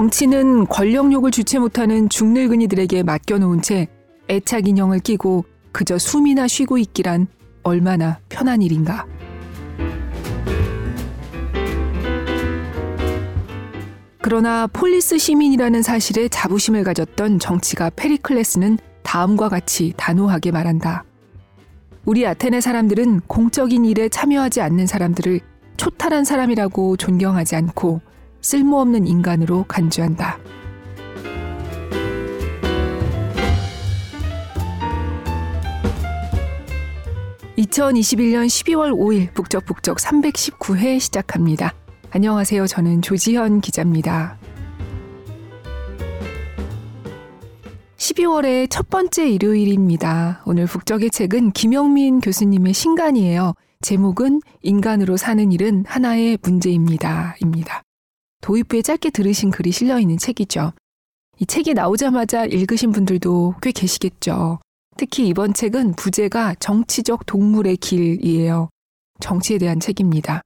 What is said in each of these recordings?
정치는 권력욕을 주체 못하는 중늙은이들에게 맡겨놓은 채 애착 인형을 끼고 그저 숨이나 쉬고 있기란 얼마나 편한 일인가. 그러나 폴리스 시민이라는 사실에 자부심을 가졌던 정치가 페리클레스는 다음과 같이 단호하게 말한다. 우리 아테네 사람들은 공적인 일에 참여하지 않는 사람들을 초탈한 사람이라고 존경하지 않고 쓸모없는 인간으로 간주한다. (2021년 12월 5일) 북적북적 (319회) 시작합니다. 안녕하세요. 저는 조지현 기자입니다. 12월의 첫 번째 일요일입니다. 오늘 북적의 책은 김영민 교수님의 신간이에요. 제목은 인간으로 사는 일은 하나의 문제입니다. 입니다. 도입부에 짧게 들으신 글이 실려 있는 책이죠. 이 책이 나오자마자 읽으신 분들도 꽤 계시겠죠. 특히 이번 책은 부제가 정치적 동물의 길이에요. 정치에 대한 책입니다.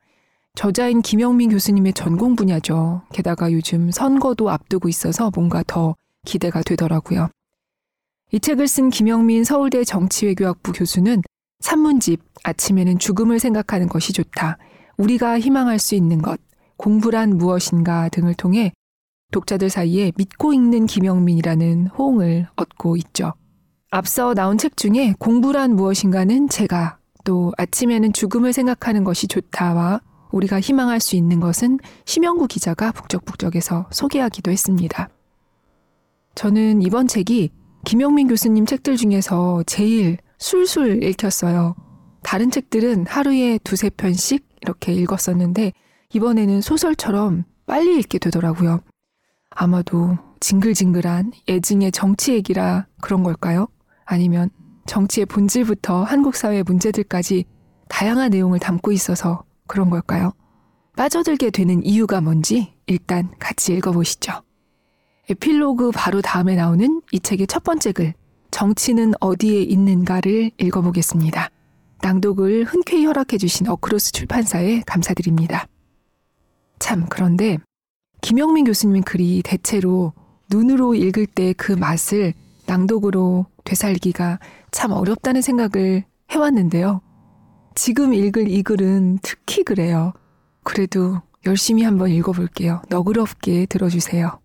저자인 김영민 교수님의 전공 분야죠. 게다가 요즘 선거도 앞두고 있어서 뭔가 더 기대가 되더라고요. 이 책을 쓴 김영민 서울대 정치외교학부 교수는 산문집 아침에는 죽음을 생각하는 것이 좋다. 우리가 희망할 수 있는 것, 공부란 무엇인가 등을 통해 독자들 사이에 믿고 읽는 김영민이라는 호응을 얻고 있죠. 앞서 나온 책 중에 공부란 무엇인가는 제가 또 아침에는 죽음을 생각하는 것이 좋다와 우리가 희망할 수 있는 것은 심영구 기자가 북적북적에서 소개하기도 했습니다. 저는 이번 책이 김영민 교수님 책들 중에서 제일 술술 읽혔어요. 다른 책들은 하루에 두세 편씩 이렇게 읽었었는데 이번에는 소설처럼 빨리 읽게 되더라고요. 아마도 징글징글한 애증의 정치 얘기라 그런 걸까요? 아니면 정치의 본질부터 한국 사회 문제들까지 다양한 내용을 담고 있어서 그런 걸까요? 빠져들게 되는 이유가 뭔지 일단 같이 읽어보시죠. 에필로그 바로 다음에 나오는 이 책의 첫 번째 글, 정치는 어디에 있는가를 읽어보겠습니다. 낭독을 흔쾌히 허락해주신 어크로스 출판사에 감사드립니다. 참, 그런데 김영민 교수님 글이 대체로 눈으로 읽을 때 그 맛을 낭독으로 되살기가 참 어렵다는 생각을 해왔는데요. 지금 읽을 이 글은 특히 그래요. 그래도 열심히 한번 읽어볼게요. 너그럽게 들어주세요.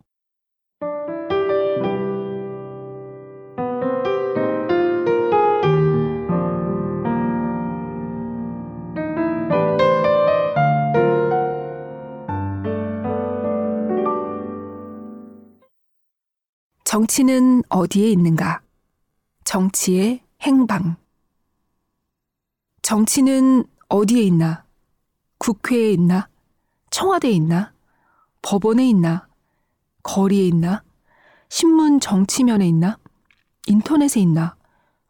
정치는 어디에 있는가? 정치의 행방. 정치는 어디에 있나? 국회에 있나? 청와대에 있나? 법원에 있나? 거리에 있나? 신문 정치면에 있나? 인터넷에 있나?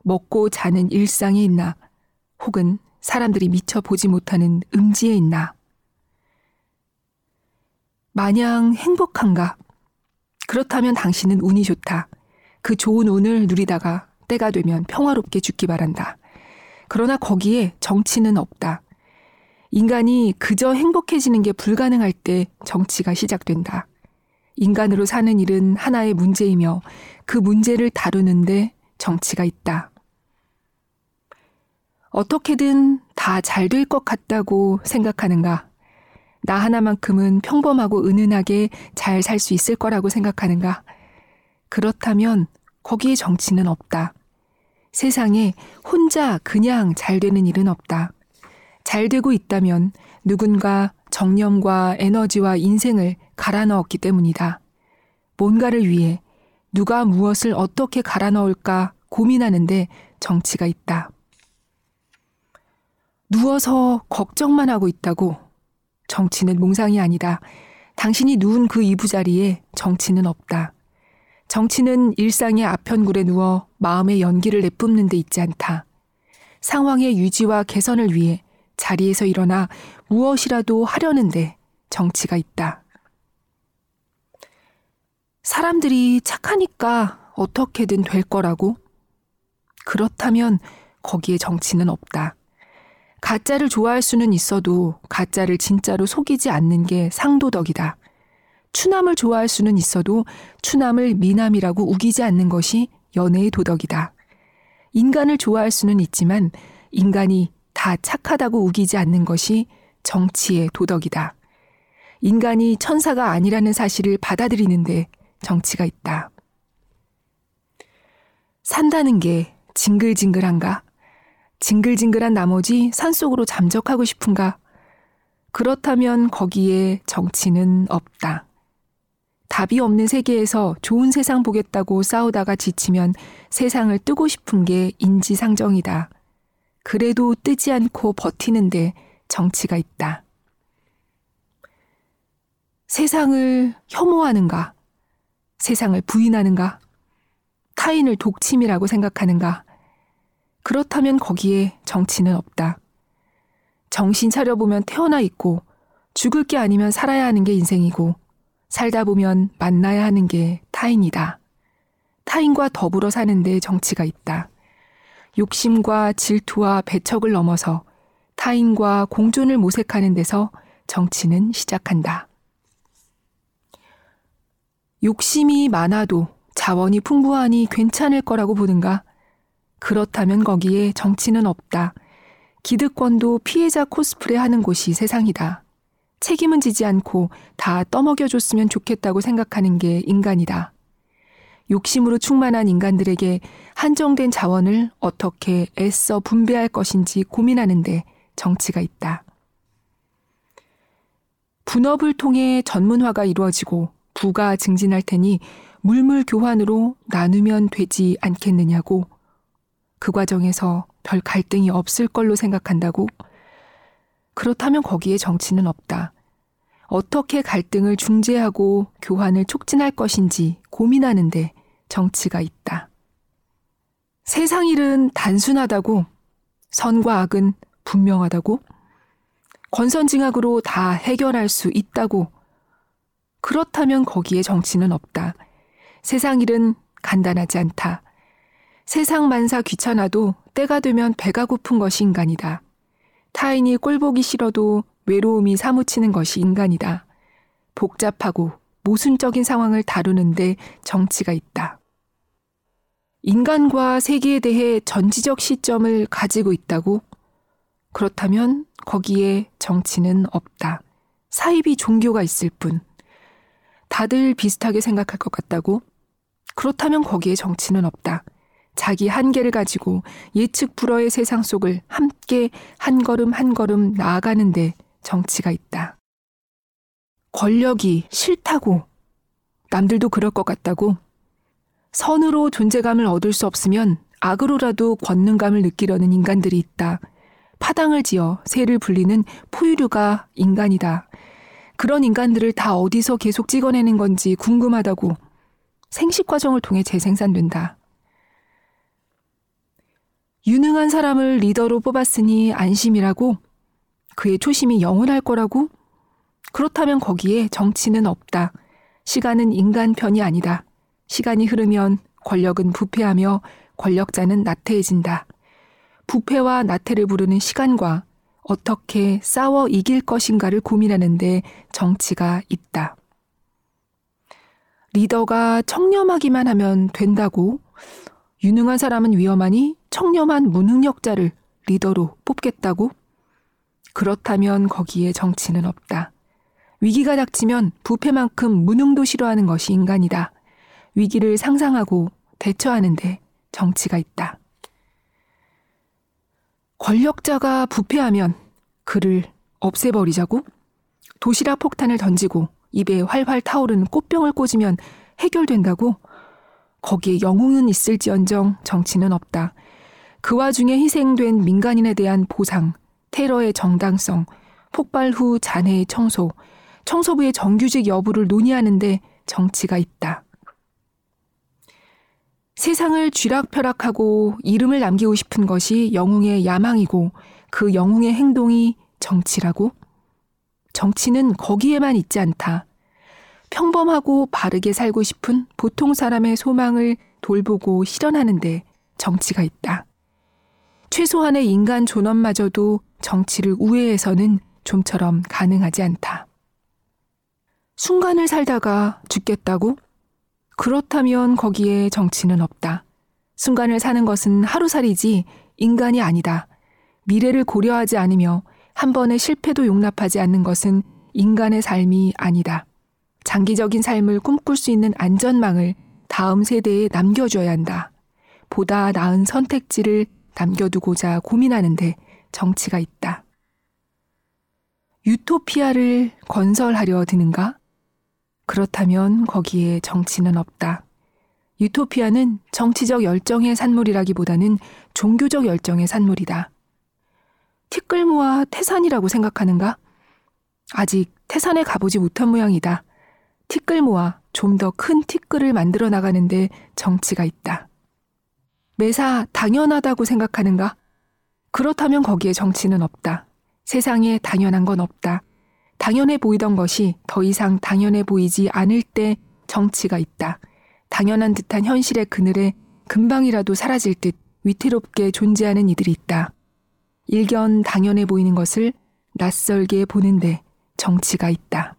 먹고 자는 일상에 있나? 혹은 사람들이 미처 보지 못하는 음지에 있나? 마냥 행복한가? 그렇다면 당신은 운이 좋다. 그 좋은 운을 누리다가 때가 되면 평화롭게 죽기 바란다. 그러나 거기에 정치는 없다. 인간이 그저 행복해지는 게 불가능할 때 정치가 시작된다. 인간으로 사는 일은 하나의 문제이며 그 문제를 다루는데 정치가 있다. 어떻게든 다 잘 될 것 같다고 생각하는가? 나 하나만큼은 평범하고 은은하게 잘 살 수 있을 거라고 생각하는가? 그렇다면 거기에 정치는 없다. 세상에 혼자 그냥 잘 되는 일은 없다. 잘 되고 있다면 누군가 정념과 에너지와 인생을 갈아 넣었기 때문이다. 뭔가를 위해 누가 무엇을 어떻게 갈아 넣을까 고민하는데 정치가 있다. 누워서 걱정만 하고 있다고 정치는 몽상이 아니다. 당신이 누운 그 이부자리에 정치는 없다. 정치는 일상의 아편굴에 누워 마음의 연기를 내뿜는 데 있지 않다. 상황의 유지와 개선을 위해 자리에서 일어나 무엇이라도 하려는데 정치가 있다. 사람들이 착하니까 어떻게든 될 거라고? 그렇다면 거기에 정치는 없다. 가짜를 좋아할 수는 있어도 가짜를 진짜로 속이지 않는 게 상도덕이다. 추남을 좋아할 수는 있어도 추남을 미남이라고 우기지 않는 것이 연애의 도덕이다. 인간을 좋아할 수는 있지만 인간이 다 착하다고 우기지 않는 것이 정치의 도덕이다. 인간이 천사가 아니라는 사실을 받아들이는데 정치가 있다. 산다는 게 징글징글한가? 징글징글한 나머지 산속으로 잠적하고 싶은가? 그렇다면 거기에 정치는 없다. 답이 없는 세계에서 좋은 세상 보겠다고 싸우다가 지치면 세상을 뜨고 싶은 게 인지상정이다. 그래도 뜨지 않고 버티는데 정치가 있다. 세상을 혐오하는가? 세상을 부인하는가? 타인을 독침이라고 생각하는가? 그렇다면 거기에 정치는 없다. 정신 차려보면 태어나 있고 죽을 게 아니면 살아야 하는 게 인생이고 살다 보면 만나야 하는 게 타인이다. 타인과 더불어 사는 데 정치가 있다. 욕심과 질투와 배척을 넘어서 타인과 공존을 모색하는 데서 정치는 시작한다. 욕심이 많아도 자원이 풍부하니 괜찮을 거라고 보는가? 그렇다면 거기에 정치는 없다. 기득권도 피해자 코스프레 하는 곳이 세상이다. 책임은 지지 않고 다 떠먹여줬으면 좋겠다고 생각하는 게 인간이다. 욕심으로 충만한 인간들에게 한정된 자원을 어떻게 애써 분배할 것인지 고민하는데 정치가 있다. 분업을 통해 전문화가 이루어지고 부가 증진할 테니 물물 교환으로 나누면 되지 않겠느냐고 그 과정에서 별 갈등이 없을 걸로 생각한다고? 그렇다면 거기에 정치는 없다. 어떻게 갈등을 중재하고 교환을 촉진할 것인지 고민하는데 정치가 있다. 세상 일은 단순하다고, 선과 악은 분명하다고, 권선징악으로 다 해결할 수 있다고, 그렇다면 거기에 정치는 없다. 세상 일은 간단하지 않다. 세상 만사 귀찮아도 때가 되면 배가 고픈 것이 인간이다. 타인이 꼴보기 싫어도 외로움이 사무치는 것이 인간이다. 복잡하고 모순적인 상황을 다루는데 정치가 있다. 인간과 세계에 대해 전지적 시점을 가지고 있다고? 그렇다면 거기에 정치는 없다. 사이비 종교가 있을 뿐. 다들 비슷하게 생각할 것 같다고? 그렇다면 거기에 정치는 없다. 자기 한계를 가지고 예측 불허의 세상 속을 함께 한 걸음 한 걸음 나아가는데 정치가 있다. 권력이 싫다고 남들도 그럴 것 같다고 선으로 존재감을 얻을 수 없으면 악으로라도 권능감을 느끼려는 인간들이 있다. 파당을 지어 새를 불리는 포유류가 인간이다. 그런 인간들을 다 어디서 계속 찍어내는 건지 궁금하다고 생식 과정을 통해 재생산된다. 유능한 사람을 리더로 뽑았으니 안심이라고? 그의 초심이 영원할 거라고? 그렇다면 거기에 정치는 없다. 시간은 인간 편이 아니다. 시간이 흐르면 권력은 부패하며 권력자는 나태해진다. 부패와 나태를 부르는 시간과 어떻게 싸워 이길 것인가를 고민하는데 정치가 있다. 리더가 청렴하기만 하면 된다고 유능한 사람은 위험하니 청렴한 무능력자를 리더로 뽑겠다고? 그렇다면 거기에 정치는 없다. 위기가 닥치면 부패만큼 무능도 싫어하는 것이 인간이다. 위기를 상상하고 대처하는데 정치가 있다. 권력자가 부패하면 그를 없애버리자고? 도시락 폭탄을 던지고 입에 활활 타오르는 꽃병을 꽂으면 해결된다고? 거기에 영웅은 있을지언정 정치는 없다. 그 와중에 희생된 민간인에 대한 보상, 테러의 정당성, 폭발 후 잔해의 청소, 청소부의 정규직 여부를 논의하는데 정치가 있다. 세상을 쥐락펴락하고 이름을 남기고 싶은 것이 영웅의 야망이고 그 영웅의 행동이 정치라고? 정치는 거기에만 있지 않다. 평범하고 바르게 살고 싶은 보통 사람의 소망을 돌보고 실현하는데 정치가 있다. 최소한의 인간 존엄마저도 정치를 우회해서는 좀처럼 가능하지 않다. 순간을 살다가 죽겠다고? 그렇다면 거기에 정치는 없다. 순간을 사는 것은 하루살이지 인간이 아니다. 미래를 고려하지 않으며 한 번의 실패도 용납하지 않는 것은 인간의 삶이 아니다. 장기적인 삶을 꿈꿀 수 있는 안전망을 다음 세대에 남겨줘야 한다. 보다 나은 선택지를 남겨두고자 고민하는데 정치가 있다. 유토피아를 건설하려 드는가? 그렇다면 거기에 정치는 없다. 유토피아는 정치적 열정의 산물이라기보다는 종교적 열정의 산물이다. 티끌모아 태산이라고 생각하는가? 아직 태산에 가보지 못한 모양이다. 티끌 모아 좀 더 큰 티끌을 만들어 나가는데 정치가 있다. 매사 당연하다고 생각하는가? 그렇다면 거기에 정치는 없다. 세상에 당연한 건 없다. 당연해 보이던 것이 더 이상 당연해 보이지 않을 때 정치가 있다. 당연한 듯한 현실의 그늘에 금방이라도 사라질 듯 위태롭게 존재하는 이들이 있다. 일견 당연해 보이는 것을 낯설게 보는데 정치가 있다.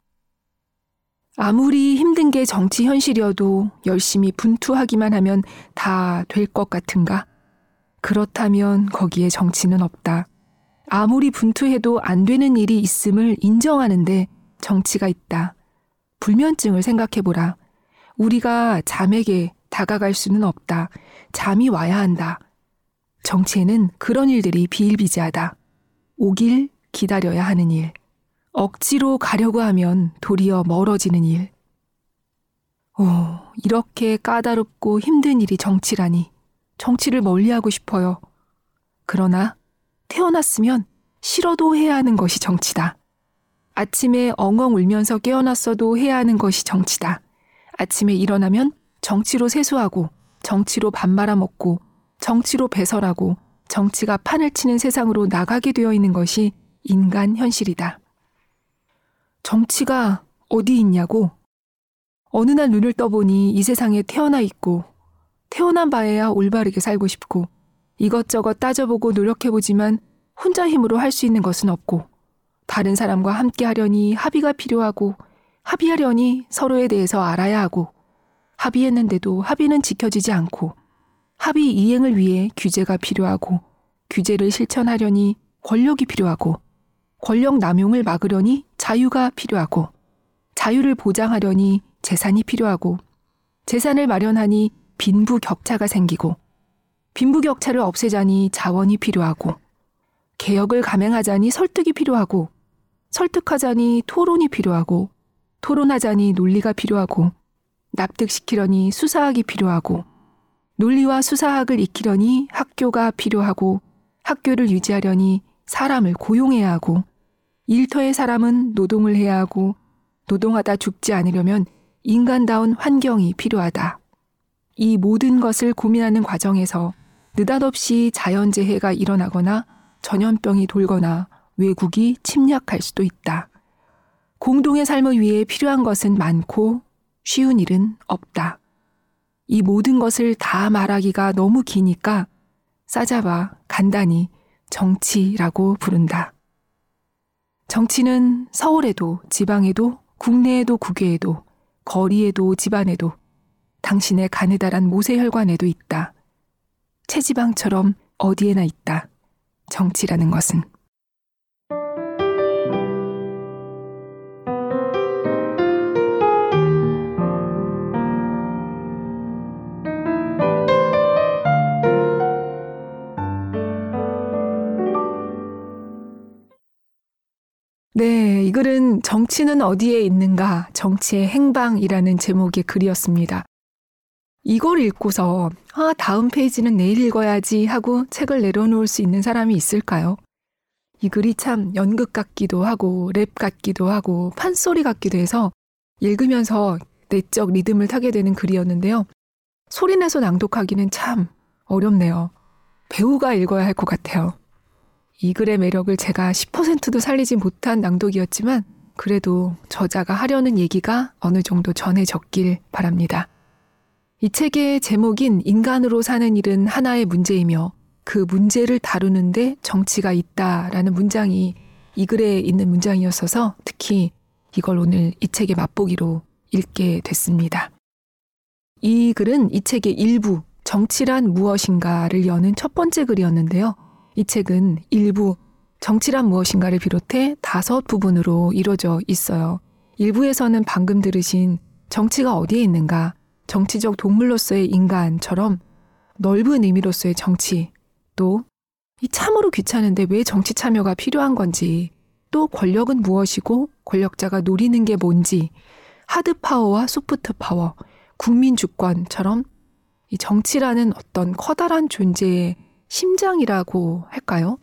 아무리 힘든 게 정치 현실이어도 열심히 분투하기만 하면 다 될 것 같은가? 그렇다면 거기에 정치는 없다. 아무리 분투해도 안 되는 일이 있음을 인정하는데 정치가 있다. 불면증을 생각해보라. 우리가 잠에게 다가갈 수는 없다. 잠이 와야 한다. 정치에는 그런 일들이 비일비재하다. 오길 기다려야 하는 일. 억지로 가려고 하면 도리어 멀어지는 일. 오, 이렇게 까다롭고 힘든 일이 정치라니. 정치를 멀리하고 싶어요. 그러나 태어났으면 싫어도 해야 하는 것이 정치다. 아침에 엉엉 울면서 깨어났어도 해야 하는 것이 정치다. 아침에 일어나면 정치로 세수하고, 정치로 밥 말아먹고, 정치로 배설하고, 정치가 판을 치는 세상으로 나가게 되어 있는 것이 인간 현실이다. 정치가 어디 있냐고? 어느 날 눈을 떠보니 이 세상에 태어나 있고, 태어난 바에야 올바르게 살고 싶고, 이것저것 따져보고 노력해보지만 혼자 힘으로 할 수 있는 것은 없고, 다른 사람과 함께 하려니 합의가 필요하고, 합의하려니 서로에 대해서 알아야 하고, 합의했는데도 합의는 지켜지지 않고, 합의 이행을 위해 규제가 필요하고, 규제를 실천하려니 권력이 필요하고, 권력 남용을 막으려니 자유가 필요하고, 자유를 보장하려니 재산이 필요하고, 재산을 마련하니 빈부 격차가 생기고, 빈부 격차를 없애자니 자원이 필요하고, 개혁을 감행하자니 설득이 필요하고, 설득하자니 토론이 필요하고, 토론하자니 논리가 필요하고, 납득시키려니 수사학이 필요하고, 논리와 수사학을 익히려니 학교가 필요하고, 학교를 유지하려니 사람을 고용해야 하고, 일터의 사람은 노동을 해야 하고 노동하다 죽지 않으려면 인간다운 환경이 필요하다. 이 모든 것을 고민하는 과정에서 느닷없이 자연재해가 일어나거나 전염병이 돌거나 외국이 침략할 수도 있다. 공동의 삶을 위해 필요한 것은 많고 쉬운 일은 없다. 이 모든 것을 다 말하기가 너무 기니까 싸잡아 간단히 정치라고 부른다. 정치는 서울에도 지방에도 국내에도 국외에도 거리에도 집안에도 당신의 가느다란 모세혈관에도 있다. 체지방처럼 어디에나 있다. 정치라는 것은. 네, 이 글은 정치는 어디에 있는가, 정치의 행방이라는 제목의 글이었습니다. 이걸 읽고서, 아, 다음 페이지는 내일 읽어야지 하고 책을 내려놓을 수 있는 사람이 있을까요? 이 글이 참 연극 같기도 하고, 랩 같기도 하고, 판소리 같기도 해서 읽으면서 내적 리듬을 타게 되는 글이었는데요. 소리내서 낭독하기는 참 어렵네요. 배우가 읽어야 할 것 같아요. 이 글의 매력을 제가 10%도 살리지 못한 낭독이었지만 그래도 저자가 하려는 얘기가 어느 정도 전해졌길 바랍니다. 이 책의 제목인 인간으로 사는 일은 하나의 문제이며 그 문제를 다루는데 정치가 있다라는 문장이 이 글에 있는 문장이었어서 특히 이걸 오늘 이 책의 맛보기로 읽게 됐습니다. 이 글은 이 책의 일부 정치란 무엇인가를 여는 첫 번째 글이었는데요. 이 책은 일부 정치란 무엇인가를 비롯해 다섯 부분으로 이루어져 있어요. 일부에서는 방금 들으신 정치가 어디에 있는가, 정치적 동물로서의 인간처럼 넓은 의미로서의 정치, 또 이 참으로 귀찮은데 왜 정치 참여가 필요한 건지, 또 권력은 무엇이고 권력자가 노리는 게 뭔지, 하드 파워와 소프트 파워, 국민 주권처럼 이 정치라는 어떤 커다란 존재의 심장이라고 할까요?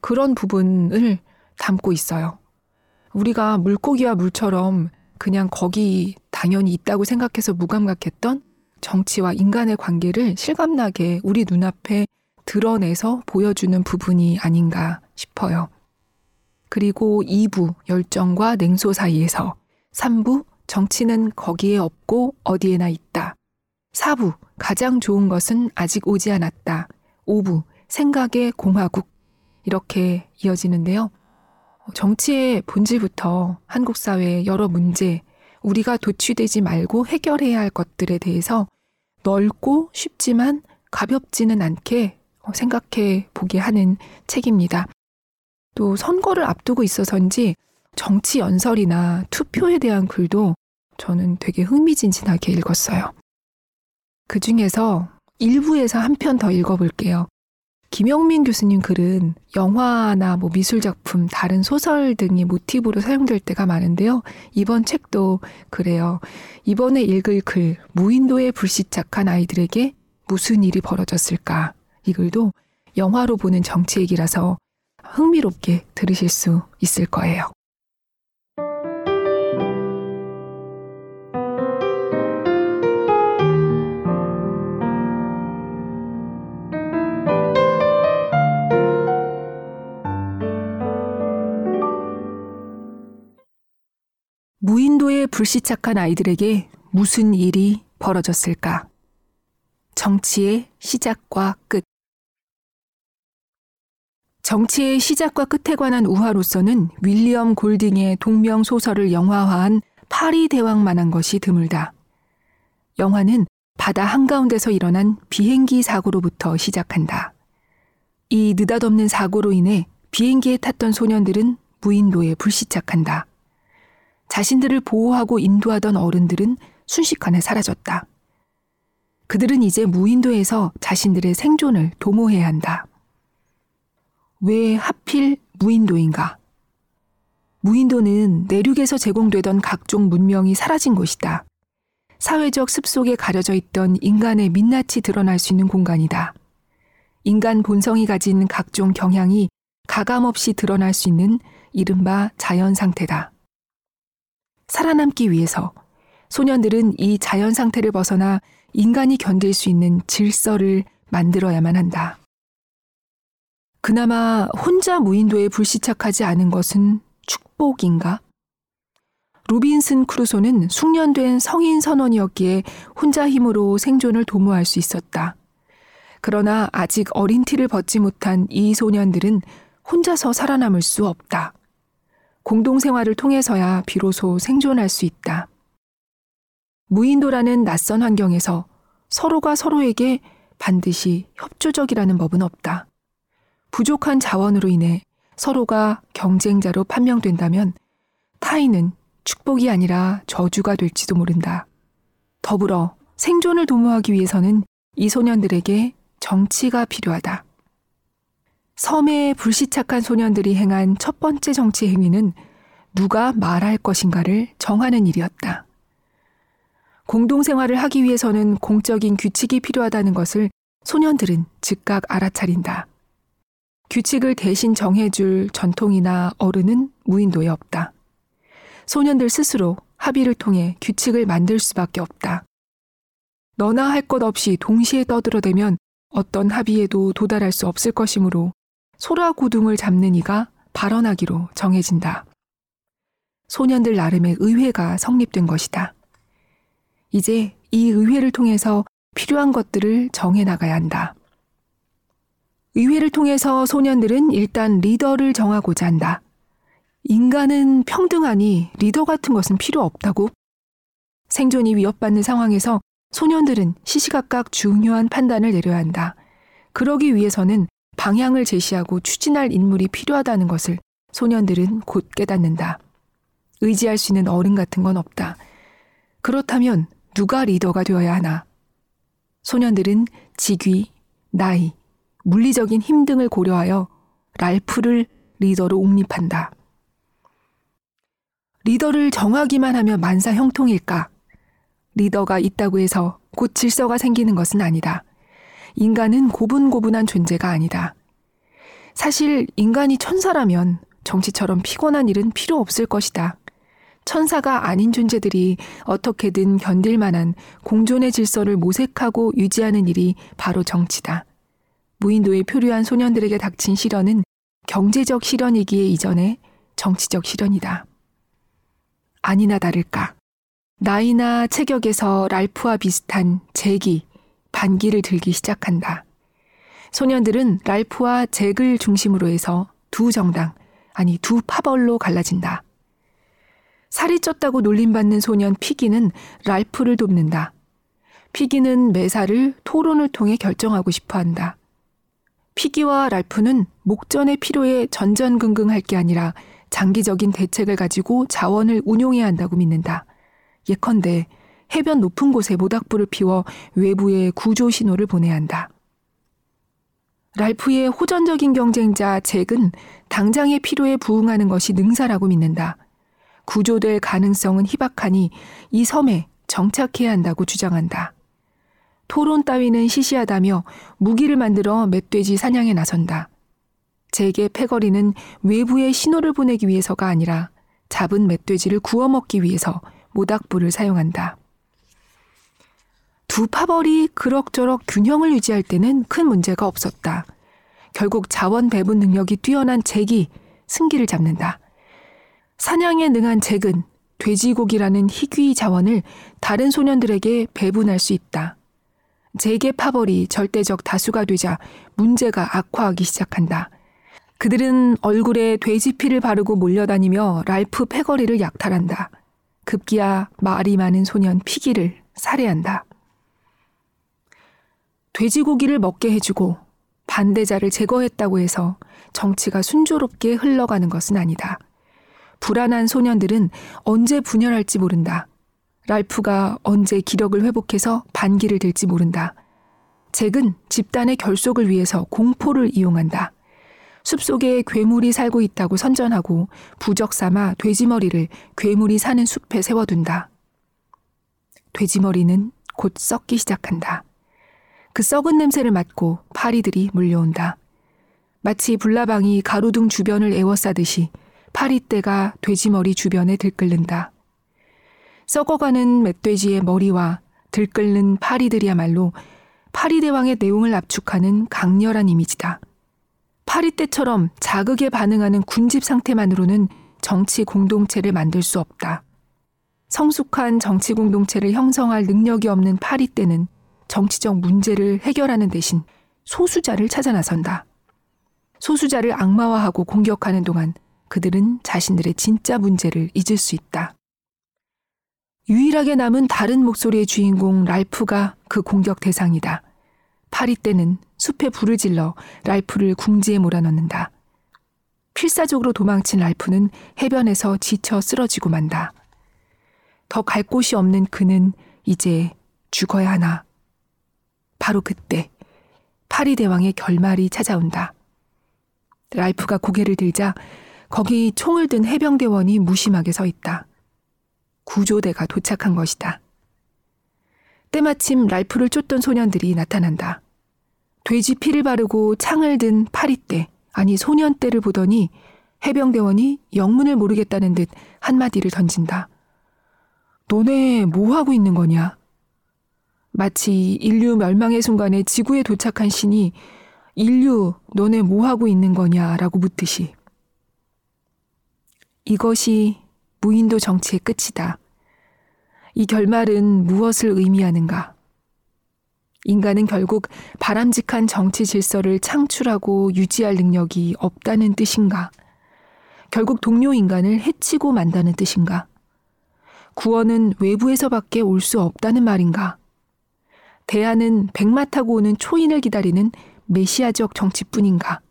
그런 부분을 담고 있어요. 우리가 물고기와 물처럼 그냥 거기 당연히 있다고 생각해서 무감각했던 정치와 인간의 관계를 실감나게 우리 눈앞에 드러내서 보여주는 부분이 아닌가 싶어요. 그리고 2부 열정과 냉소 사이에서 3부 정치는 거기에 없고 어디에나 있다. 4부 가장 좋은 것은 아직 오지 않았다. 5부 생각의 공화국 이렇게 이어지는데요. 정치의 본질부터 한국 사회의 여러 문제, 우리가 도취되지 말고 해결해야 할 것들에 대해서 넓고 쉽지만 가볍지는 않게 생각해 보게 하는 책입니다. 또 선거를 앞두고 있어서인지 정치 연설이나 투표에 대한 글도 저는 되게 흥미진진하게 읽었어요. 그 중에서 일부에서 한 편 더 읽어볼게요. 김영민 교수님 글은 영화나 뭐 미술작품, 다른 소설 등이 모티브로 사용될 때가 많은데요. 이번 책도 그래요. 이번에 읽을 글, 무인도에 불시착한 아이들에게 무슨 일이 벌어졌을까? 이 글도 영화로 보는 정치 얘기라서 흥미롭게 들으실 수 있을 거예요. 무인도에 불시착한 아이들에게 무슨 일이 벌어졌을까? 정치의 시작과 끝. 정치의 시작과 끝에 관한 우화로서는 윌리엄 골딩의 동명 소설을 영화화한 파리 대왕만한 것이 드물다. 영화는 바다 한가운데서 일어난 비행기 사고로부터 시작한다. 이 느닷없는 사고로 인해 비행기에 탔던 소년들은 무인도에 불시착한다. 자신들을 보호하고 인도하던 어른들은 순식간에 사라졌다. 그들은 이제 무인도에서 자신들의 생존을 도모해야 한다. 왜 하필 무인도인가? 무인도는 내륙에서 제공되던 각종 문명이 사라진 곳이다. 사회적 습속에 가려져 있던 인간의 민낯이 드러날 수 있는 공간이다. 인간 본성이 가진 각종 경향이 가감없이 드러날 수 있는 이른바 자연 상태다. 살아남기 위해서 소년들은 이 자연 상태를 벗어나 인간이 견딜 수 있는 질서를 만들어야만 한다. 그나마 혼자 무인도에 불시착하지 않은 것은 축복인가? 루빈슨 크루소는 숙련된 성인 선원이었기에 혼자 힘으로 생존을 도모할 수 있었다. 그러나 아직 어린 티를 벗지 못한 이 소년들은 혼자서 살아남을 수 없다. 공동생활을 통해서야 비로소 생존할 수 있다. 무인도라는 낯선 환경에서 서로가 서로에게 반드시 협조적이라는 법은 없다. 부족한 자원으로 인해 서로가 경쟁자로 판명된다면 타인은 축복이 아니라 저주가 될지도 모른다. 더불어 생존을 도모하기 위해서는 이 소년들에게 정치가 필요하다. 섬에 불시착한 소년들이 행한 첫 번째 정치 행위는 누가 말할 것인가를 정하는 일이었다. 공동생활을 하기 위해서는 공적인 규칙이 필요하다는 것을 소년들은 즉각 알아차린다. 규칙을 대신 정해줄 전통이나 어른은 무인도에 없다. 소년들 스스로 합의를 통해 규칙을 만들 수밖에 없다. 너나 할 것 없이 동시에 떠들어대면 어떤 합의에도 도달할 수 없을 것이므로 소라 고둥을 잡는 이가 발언하기로 정해진다. 소년들 나름의 의회가 성립된 것이다. 이제 이 의회를 통해서 필요한 것들을 정해 나가야 한다. 의회를 통해서 소년들은 일단 리더를 정하고자 한다. 인간은 평등하니 리더 같은 것은 필요 없다고? 생존이 위협받는 상황에서 소년들은 시시각각 중요한 판단을 내려야 한다. 그러기 위해서는 방향을 제시하고 추진할 인물이 필요하다는 것을 소년들은 곧 깨닫는다. 의지할 수 있는 어른 같은 건 없다. 그렇다면 누가 리더가 되어야 하나? 소년들은 직위, 나이, 물리적인 힘 등을 고려하여 랄프를 리더로 옹립한다. 리더를 정하기만 하면 만사 형통일까? 리더가 있다고 해서 곧 질서가 생기는 것은 아니다. 인간은 고분고분한 존재가 아니다. 사실 인간이 천사라면 정치처럼 피곤한 일은 필요 없을 것이다. 천사가 아닌 존재들이 어떻게든 견딜 만한 공존의 질서를 모색하고 유지하는 일이 바로 정치다. 무인도에 표류한 소년들에게 닥친 시련은 경제적 시련이기에 이전에 정치적 시련이다. 아니나 다를까. 나이나 체격에서 랄프와 비슷한 재기, 반기를 들기 시작한다. 소년들은 랄프와 잭을 중심으로 해서 두 정당, 아니 두 파벌로 갈라진다. 살이 쪘다고 놀림받는 소년 피기는 랄프를 돕는다. 피기는 매사를 토론을 통해 결정하고 싶어 한다. 피기와 랄프는 목전의 필요에 전전긍긍할 게 아니라 장기적인 대책을 가지고 자원을 운용해야 한다고 믿는다. 예컨대 해변 높은 곳에 모닥불을 피워 외부에 구조 신호를 보내야 한다. 랄프의 호전적인 경쟁자 잭은 당장의 필요에 부응하는 것이 능사라고 믿는다. 구조될 가능성은 희박하니 이 섬에 정착해야 한다고 주장한다. 토론 따위는 시시하다며 무기를 만들어 멧돼지 사냥에 나선다. 잭의 패거리는 외부에 신호를 보내기 위해서가 아니라 잡은 멧돼지를 구워 먹기 위해서 모닥불을 사용한다. 두 파벌이 그럭저럭 균형을 유지할 때는 큰 문제가 없었다. 결국 자원 배분 능력이 뛰어난 잭이 승기를 잡는다. 사냥에 능한 잭은 돼지고기라는 희귀 자원을 다른 소년들에게 배분할 수 있다. 잭의 파벌이 절대적 다수가 되자 문제가 악화하기 시작한다. 그들은 얼굴에 돼지피를 바르고 몰려다니며 랄프 패거리를 약탈한다. 급기야 말이 많은 소년 피기를 살해한다. 돼지고기를 먹게 해주고 반대자를 제거했다고 해서 정치가 순조롭게 흘러가는 것은 아니다. 불안한 소년들은 언제 분열할지 모른다. 랄프가 언제 기력을 회복해서 반기를 들지 모른다. 잭은 집단의 결속을 위해서 공포를 이용한다. 숲속에 괴물이 살고 있다고 선전하고 부적 삼아 돼지머리를 괴물이 사는 숲에 세워둔다. 돼지머리는 곧 썩기 시작한다. 그 썩은 냄새를 맡고 파리들이 물려온다. 마치 불나방이 가로등 주변을 에워싸듯이 파리떼가 돼지머리 주변에 들끓는다. 썩어가는 멧돼지의 머리와 들끓는 파리들이야말로 파리대왕의 내용을 압축하는 강렬한 이미지다. 파리떼처럼 자극에 반응하는 군집 상태만으로는 정치 공동체를 만들 수 없다. 성숙한 정치 공동체를 형성할 능력이 없는 파리떼는 정치적 문제를 해결하는 대신 소수자를 찾아 나선다. 소수자를 악마화하고 공격하는 동안 그들은 자신들의 진짜 문제를 잊을 수 있다. 유일하게 남은 다른 목소리의 주인공 랄프가 그 공격 대상이다. 파리 떼는 숲에 불을 질러 랄프를 궁지에 몰아넣는다. 필사적으로 도망친 랄프는 해변에서 지쳐 쓰러지고 만다. 더 갈 곳이 없는 그는 이제 죽어야 하나. 바로 그때 파리 대왕의 결말이 찾아온다. 랄프가 고개를 들자 거기 총을 든 해병대원이 무심하게 서 있다. 구조대가 도착한 것이다. 때마침 랄프를 쫓던 소년들이 나타난다. 돼지 피를 바르고 창을 든 파리떼, 아니 소년떼를 보더니 해병대원이 영문을 모르겠다는 듯 한마디를 던진다. 너네 뭐 하고 있는 거냐? 마치 인류 멸망의 순간에 지구에 도착한 신이 인류 너네 뭐 하고 있는 거냐라고 묻듯이. 이것이 무인도 정치의 끝이다. 이 결말은 무엇을 의미하는가? 인간은 결국 바람직한 정치 질서를 창출하고 유지할 능력이 없다는 뜻인가? 결국 동료 인간을 해치고 만다는 뜻인가? 구원은 외부에서밖에 올 수 없다는 말인가? 대안은 백마 타고 오는 초인을 기다리는 메시아적 정치뿐인가?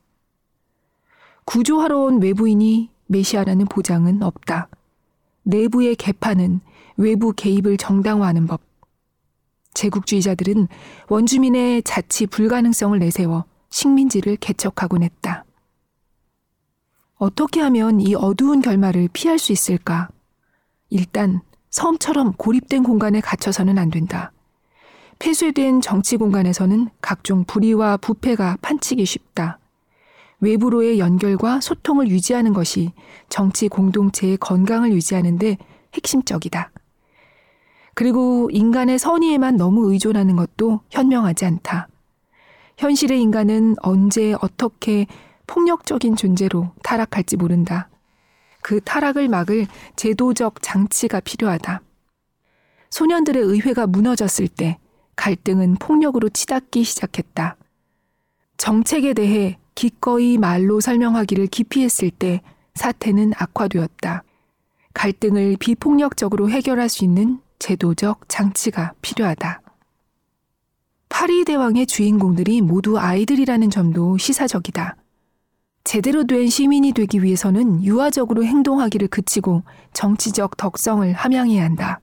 구조하러 온 외부인이 메시아라는 보장은 없다. 내부의 개파는 외부 개입을 정당화하는 법. 제국주의자들은 원주민의 자치 불가능성을 내세워 식민지를 개척하곤 했다. 어떻게 하면 이 어두운 결말을 피할 수 있을까? 일단 섬처럼 고립된 공간에 갇혀서는 안 된다. 폐쇄된 정치 공간에서는 각종 불의와 부패가 판치기 쉽다. 외부로의 연결과 소통을 유지하는 것이 정치 공동체의 건강을 유지하는데 핵심적이다. 그리고 인간의 선의에만 너무 의존하는 것도 현명하지 않다. 현실의 인간은 언제 어떻게 폭력적인 존재로 타락할지 모른다. 그 타락을 막을 제도적 장치가 필요하다. 소년들의 의회가 무너졌을 때 갈등은 폭력으로 치닫기 시작했다. 정책에 대해 기꺼이 말로 설명하기를 기피했을 때 사태는 악화되었다. 갈등을 비폭력적으로 해결할 수 있는 제도적 장치가 필요하다. 파리 대왕의 주인공들이 모두 아이들이라는 점도 시사적이다. 제대로 된 시민이 되기 위해서는 유아적으로 행동하기를 그치고 정치적 덕성을 함양해야 한다.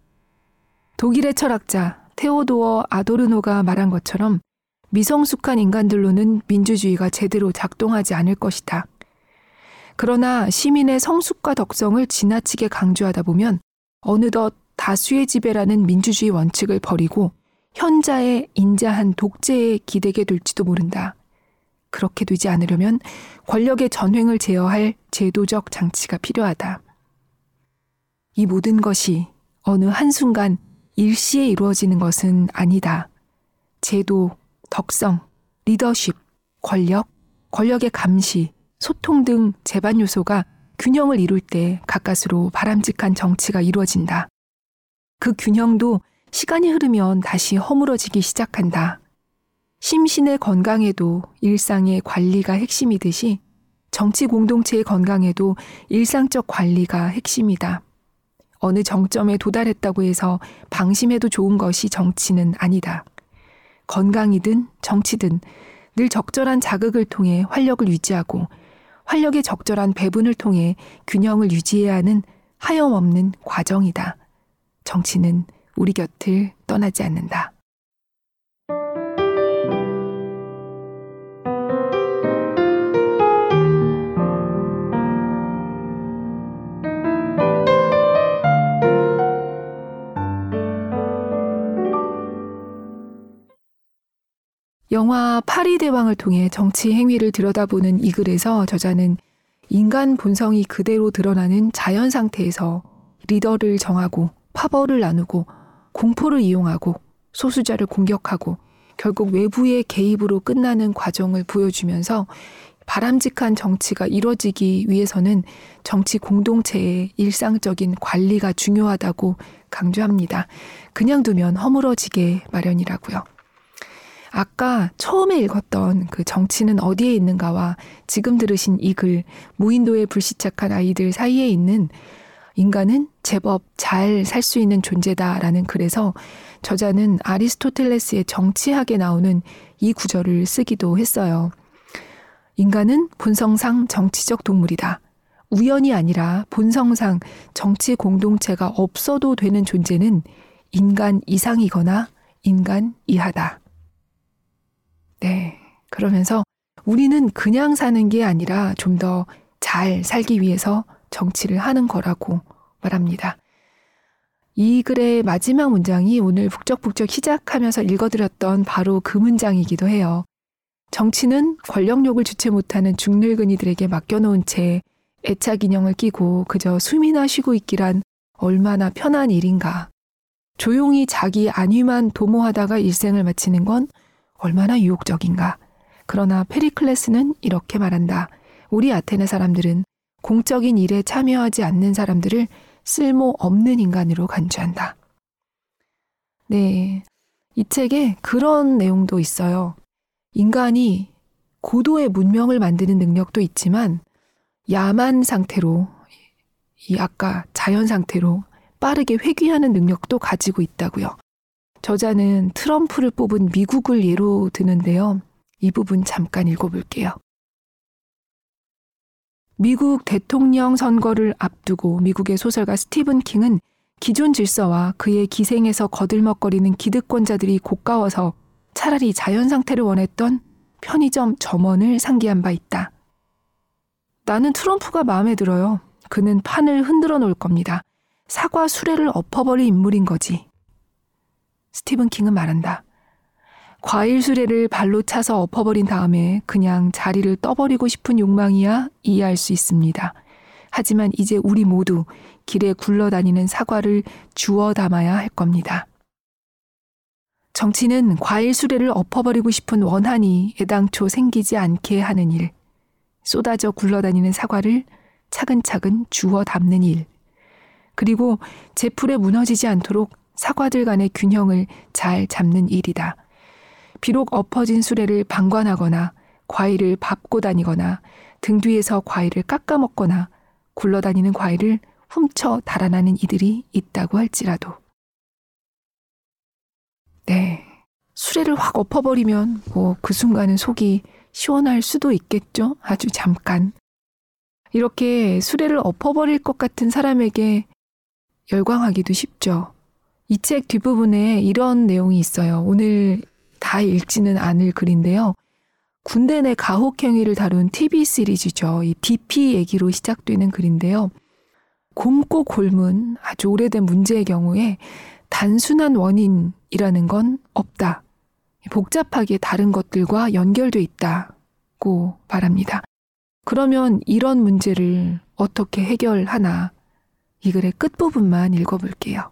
독일의 철학자 테오도어 아도르노가 말한 것처럼 미성숙한 인간들로는 민주주의가 제대로 작동하지 않을 것이다. 그러나 시민의 성숙과 덕성을 지나치게 강조하다 보면 어느덧 다수의 지배라는 민주주의 원칙을 버리고 현자의 인자한 독재에 기대게 될지도 모른다. 그렇게 되지 않으려면 권력의 전횡을 제어할 제도적 장치가 필요하다. 이 모든 것이 어느 한순간 일시에 이루어지는 것은 아니다. 제도, 덕성, 리더십, 권력, 권력의 감시, 소통 등 재반 요소가 균형을 이룰 때 가까스로 바람직한 정치가 이루어진다. 그 균형도 시간이 흐르면 다시 허물어지기 시작한다. 심신의 건강에도 일상의 관리가 핵심이듯이 정치 공동체의 건강에도 일상적 관리가 핵심이다. 어느 정점에 도달했다고 해서 방심해도 좋은 것이 정치는 아니다. 건강이든 정치든 늘 적절한 자극을 통해 활력을 유지하고 활력의 적절한 배분을 통해 균형을 유지해야 하는 하염없는 과정이다. 정치는 우리 곁을 떠나지 않는다. 영화 파리 대왕을 통해 정치 행위를 들여다보는 이 글에서 저자는 인간 본성이 그대로 드러나는 자연 상태에서 리더를 정하고 파벌을 나누고 공포를 이용하고 소수자를 공격하고 결국 외부의 개입으로 끝나는 과정을 보여주면서 바람직한 정치가 이뤄지기 위해서는 정치 공동체의 일상적인 관리가 중요하다고 강조합니다. 그냥 두면 허물어지게 마련이라고요. 아까 처음에 읽었던 그 정치는 어디에 있는가와 지금 들으신 이 글, 무인도에 불시착한 아이들 사이에 있는 인간은 제법 잘 살 수 있는 존재다라는 글에서 저자는 아리스토텔레스의 정치학에 나오는 이 구절을 쓰기도 했어요. 인간은 본성상 정치적 동물이다. 우연이 아니라 본성상 정치 공동체가 없어도 되는 존재는 인간 이상이거나 인간 이하다. 네. 그러면서 우리는 그냥 사는 게 아니라 좀 더 잘 살기 위해서 정치를 하는 거라고 말합니다. 이 글의 마지막 문장이 오늘 북적북적 시작하면서 읽어드렸던 바로 그 문장이기도 해요. 정치는 권력욕을 주체 못하는 중늙은이들에게 맡겨놓은 채 애착 인형을 끼고 그저 숨이나 쉬고 있기란 얼마나 편한 일인가. 조용히 자기 안위만 도모하다가 일생을 마치는 건 얼마나 유혹적인가. 그러나 페리클레스는 이렇게 말한다. 우리 아테네 사람들은 공적인 일에 참여하지 않는 사람들을 쓸모 없는 인간으로 간주한다. 네. 이 책에 그런 내용도 있어요. 인간이 고도의 문명을 만드는 능력도 있지만 야만 상태로, 이 아까 자연 상태로 빠르게 회귀하는 능력도 가지고 있다고요. 저자는 트럼프를 뽑은 미국을 예로 드는데요. 이 부분 잠깐 읽어볼게요. 미국 대통령 선거를 앞두고 미국의 소설가 스티븐 킹은 기존 질서와 그의 기생에서 거들먹거리는 기득권자들이 고가워서 차라리 자연 상태를 원했던 편의점 점원을 상기한 바 있다. 나는 트럼프가 마음에 들어요. 그는 판을 흔들어 놓을 겁니다. 사과 수레를 엎어버릴 인물인 거지. 스티븐 킹은 말한다. 과일 수레를 발로 차서 엎어버린 다음에 그냥 자리를 떠버리고 싶은 욕망이야 이해할 수 있습니다. 하지만 이제 우리 모두 길에 굴러다니는 사과를 주워 담아야 할 겁니다. 정치는 과일 수레를 엎어버리고 싶은 원한이 애당초 생기지 않게 하는 일, 쏟아져 굴러다니는 사과를 차근차근 주워 담는 일, 그리고 제풀에 무너지지 않도록 사과들 간의 균형을 잘 잡는 일이다. 비록 엎어진 수레를 방관하거나 과일을 밟고 다니거나 등 뒤에서 과일을 깎아 먹거나 굴러다니는 과일을 훔쳐 달아나는 이들이 있다고 할지라도. 네. 수레를 확 엎어버리면 뭐 그 순간은 속이 시원할 수도 있겠죠? 아주 잠깐. 이렇게 수레를 엎어버릴 것 같은 사람에게 열광하기도 쉽죠. 이 책 뒷부분에 이런 내용이 있어요. 오늘 다 읽지는 않을 글인데요. 군대 내 가혹행위를 다룬 TV 시리즈죠. 이 DP 얘기로 시작되는 글인데요. 곰고 골문 아주 오래된 문제의 경우에 단순한 원인이라는 건 없다. 복잡하게 다른 것들과 연결돼 있다고 말합니다. 그러면 이런 문제를 어떻게 해결하나 이 글의 끝부분만 읽어볼게요.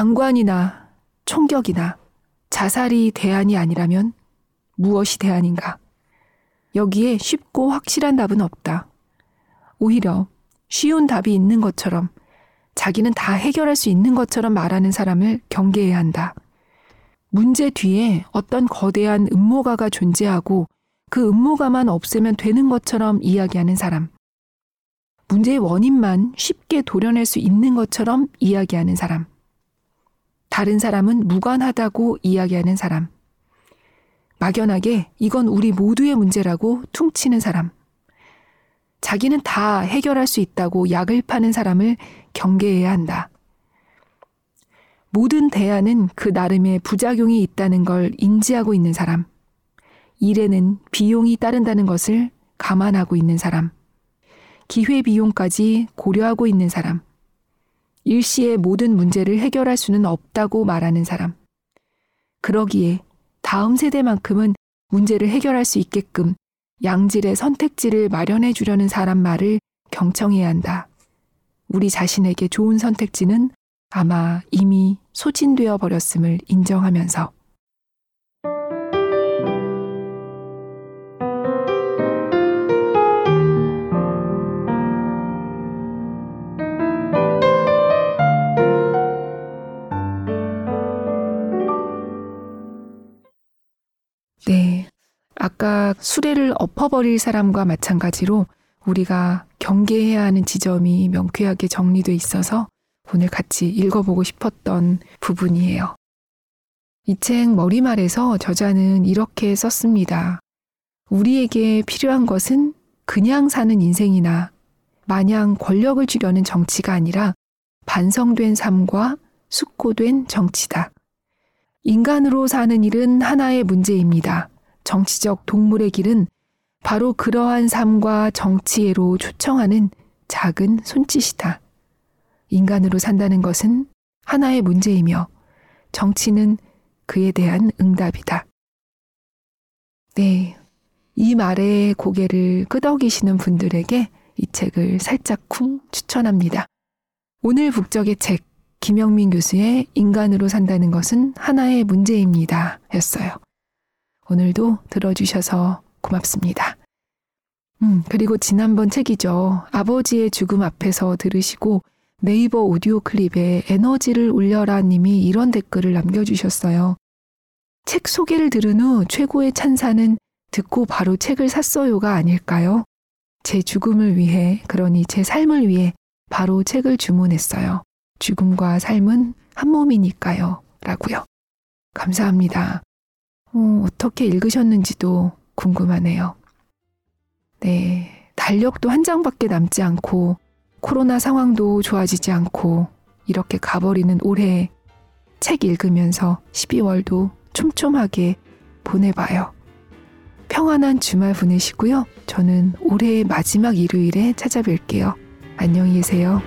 방관이나 총격이나 자살이 대안이 아니라면 무엇이 대안인가? 여기에 쉽고 확실한 답은 없다. 오히려 쉬운 답이 있는 것처럼 자기는 다 해결할 수 있는 것처럼 말하는 사람을 경계해야 한다. 문제 뒤에 어떤 거대한 음모가가 존재하고 그 음모가만 없애면 되는 것처럼 이야기하는 사람. 문제의 원인만 쉽게 도려낼 수 있는 것처럼 이야기하는 사람. 다른 사람은 무관하다고 이야기하는 사람. 막연하게 이건 우리 모두의 문제라고 퉁치는 사람. 자기는 다 해결할 수 있다고 약을 파는 사람을 경계해야 한다. 모든 대안은 그 나름의 부작용이 있다는 걸 인지하고 있는 사람. 일에는 비용이 따른다는 것을 감안하고 있는 사람. 기회비용까지 고려하고 있는 사람. 일시에 모든 문제를 해결할 수는 없다고 말하는 사람. 그러기에 다음 세대만큼은 문제를 해결할 수 있게끔 양질의 선택지를 마련해 주려는 사람 말을 경청해야 한다. 우리 자신에게 좋은 선택지는 아마 이미 소진되어 버렸음을 인정하면서 아까 수레를 엎어버릴 사람과 마찬가지로 우리가 경계해야 하는 지점이 명쾌하게 정리돼 있어서 오늘 같이 읽어보고 싶었던 부분이에요. 이 책 머리말에서 저자는 이렇게 썼습니다. 우리에게 필요한 것은 그냥 사는 인생이나 마냥 권력을 주려는 정치가 아니라 반성된 삶과 숙고된 정치다. 인간으로 사는 일은 하나의 문제입니다. 정치적 동물의 길은 바로 그러한 삶과 정치애로 초청하는 작은 손짓이다. 인간으로 산다는 것은 하나의 문제이며 정치는 그에 대한 응답이다. 네. 이 말에 고개를 끄덕이시는 분들에게 이 책을 살짝쿵 추천합니다. 오늘 북적의 책, 김영민 교수의 인간으로 산다는 것은 하나의 문제입니다. 였어요. 오늘도 들어주셔서 고맙습니다. 음, 그리고 지난번 책이죠. 아버지의 죽음 앞에서 들으시고 네이버 오디오 클립에 에너지를 올려라 님이 이런 댓글을 남겨주셨어요. 책 소개를 들은 후 최고의 찬사는 듣고 바로 책을 샀어요가 아닐까요? 제 죽음을 위해, 그러니 제 삶을 위해 바로 책을 주문했어요. 죽음과 삶은 한 몸이니까요. 라고요. 감사합니다. 어, 어떻게 읽으셨는지도 궁금하네요. 네. 달력도 한 장밖에 남지 않고 코로나 상황도 좋아지지 않고 이렇게 가버리는 올해 책 읽으면서 12월도 촘촘하게 보내봐요. 평안한 주말 보내시고요. 저는 올해의 마지막 일요일에 찾아뵐게요. 안녕히 계세요.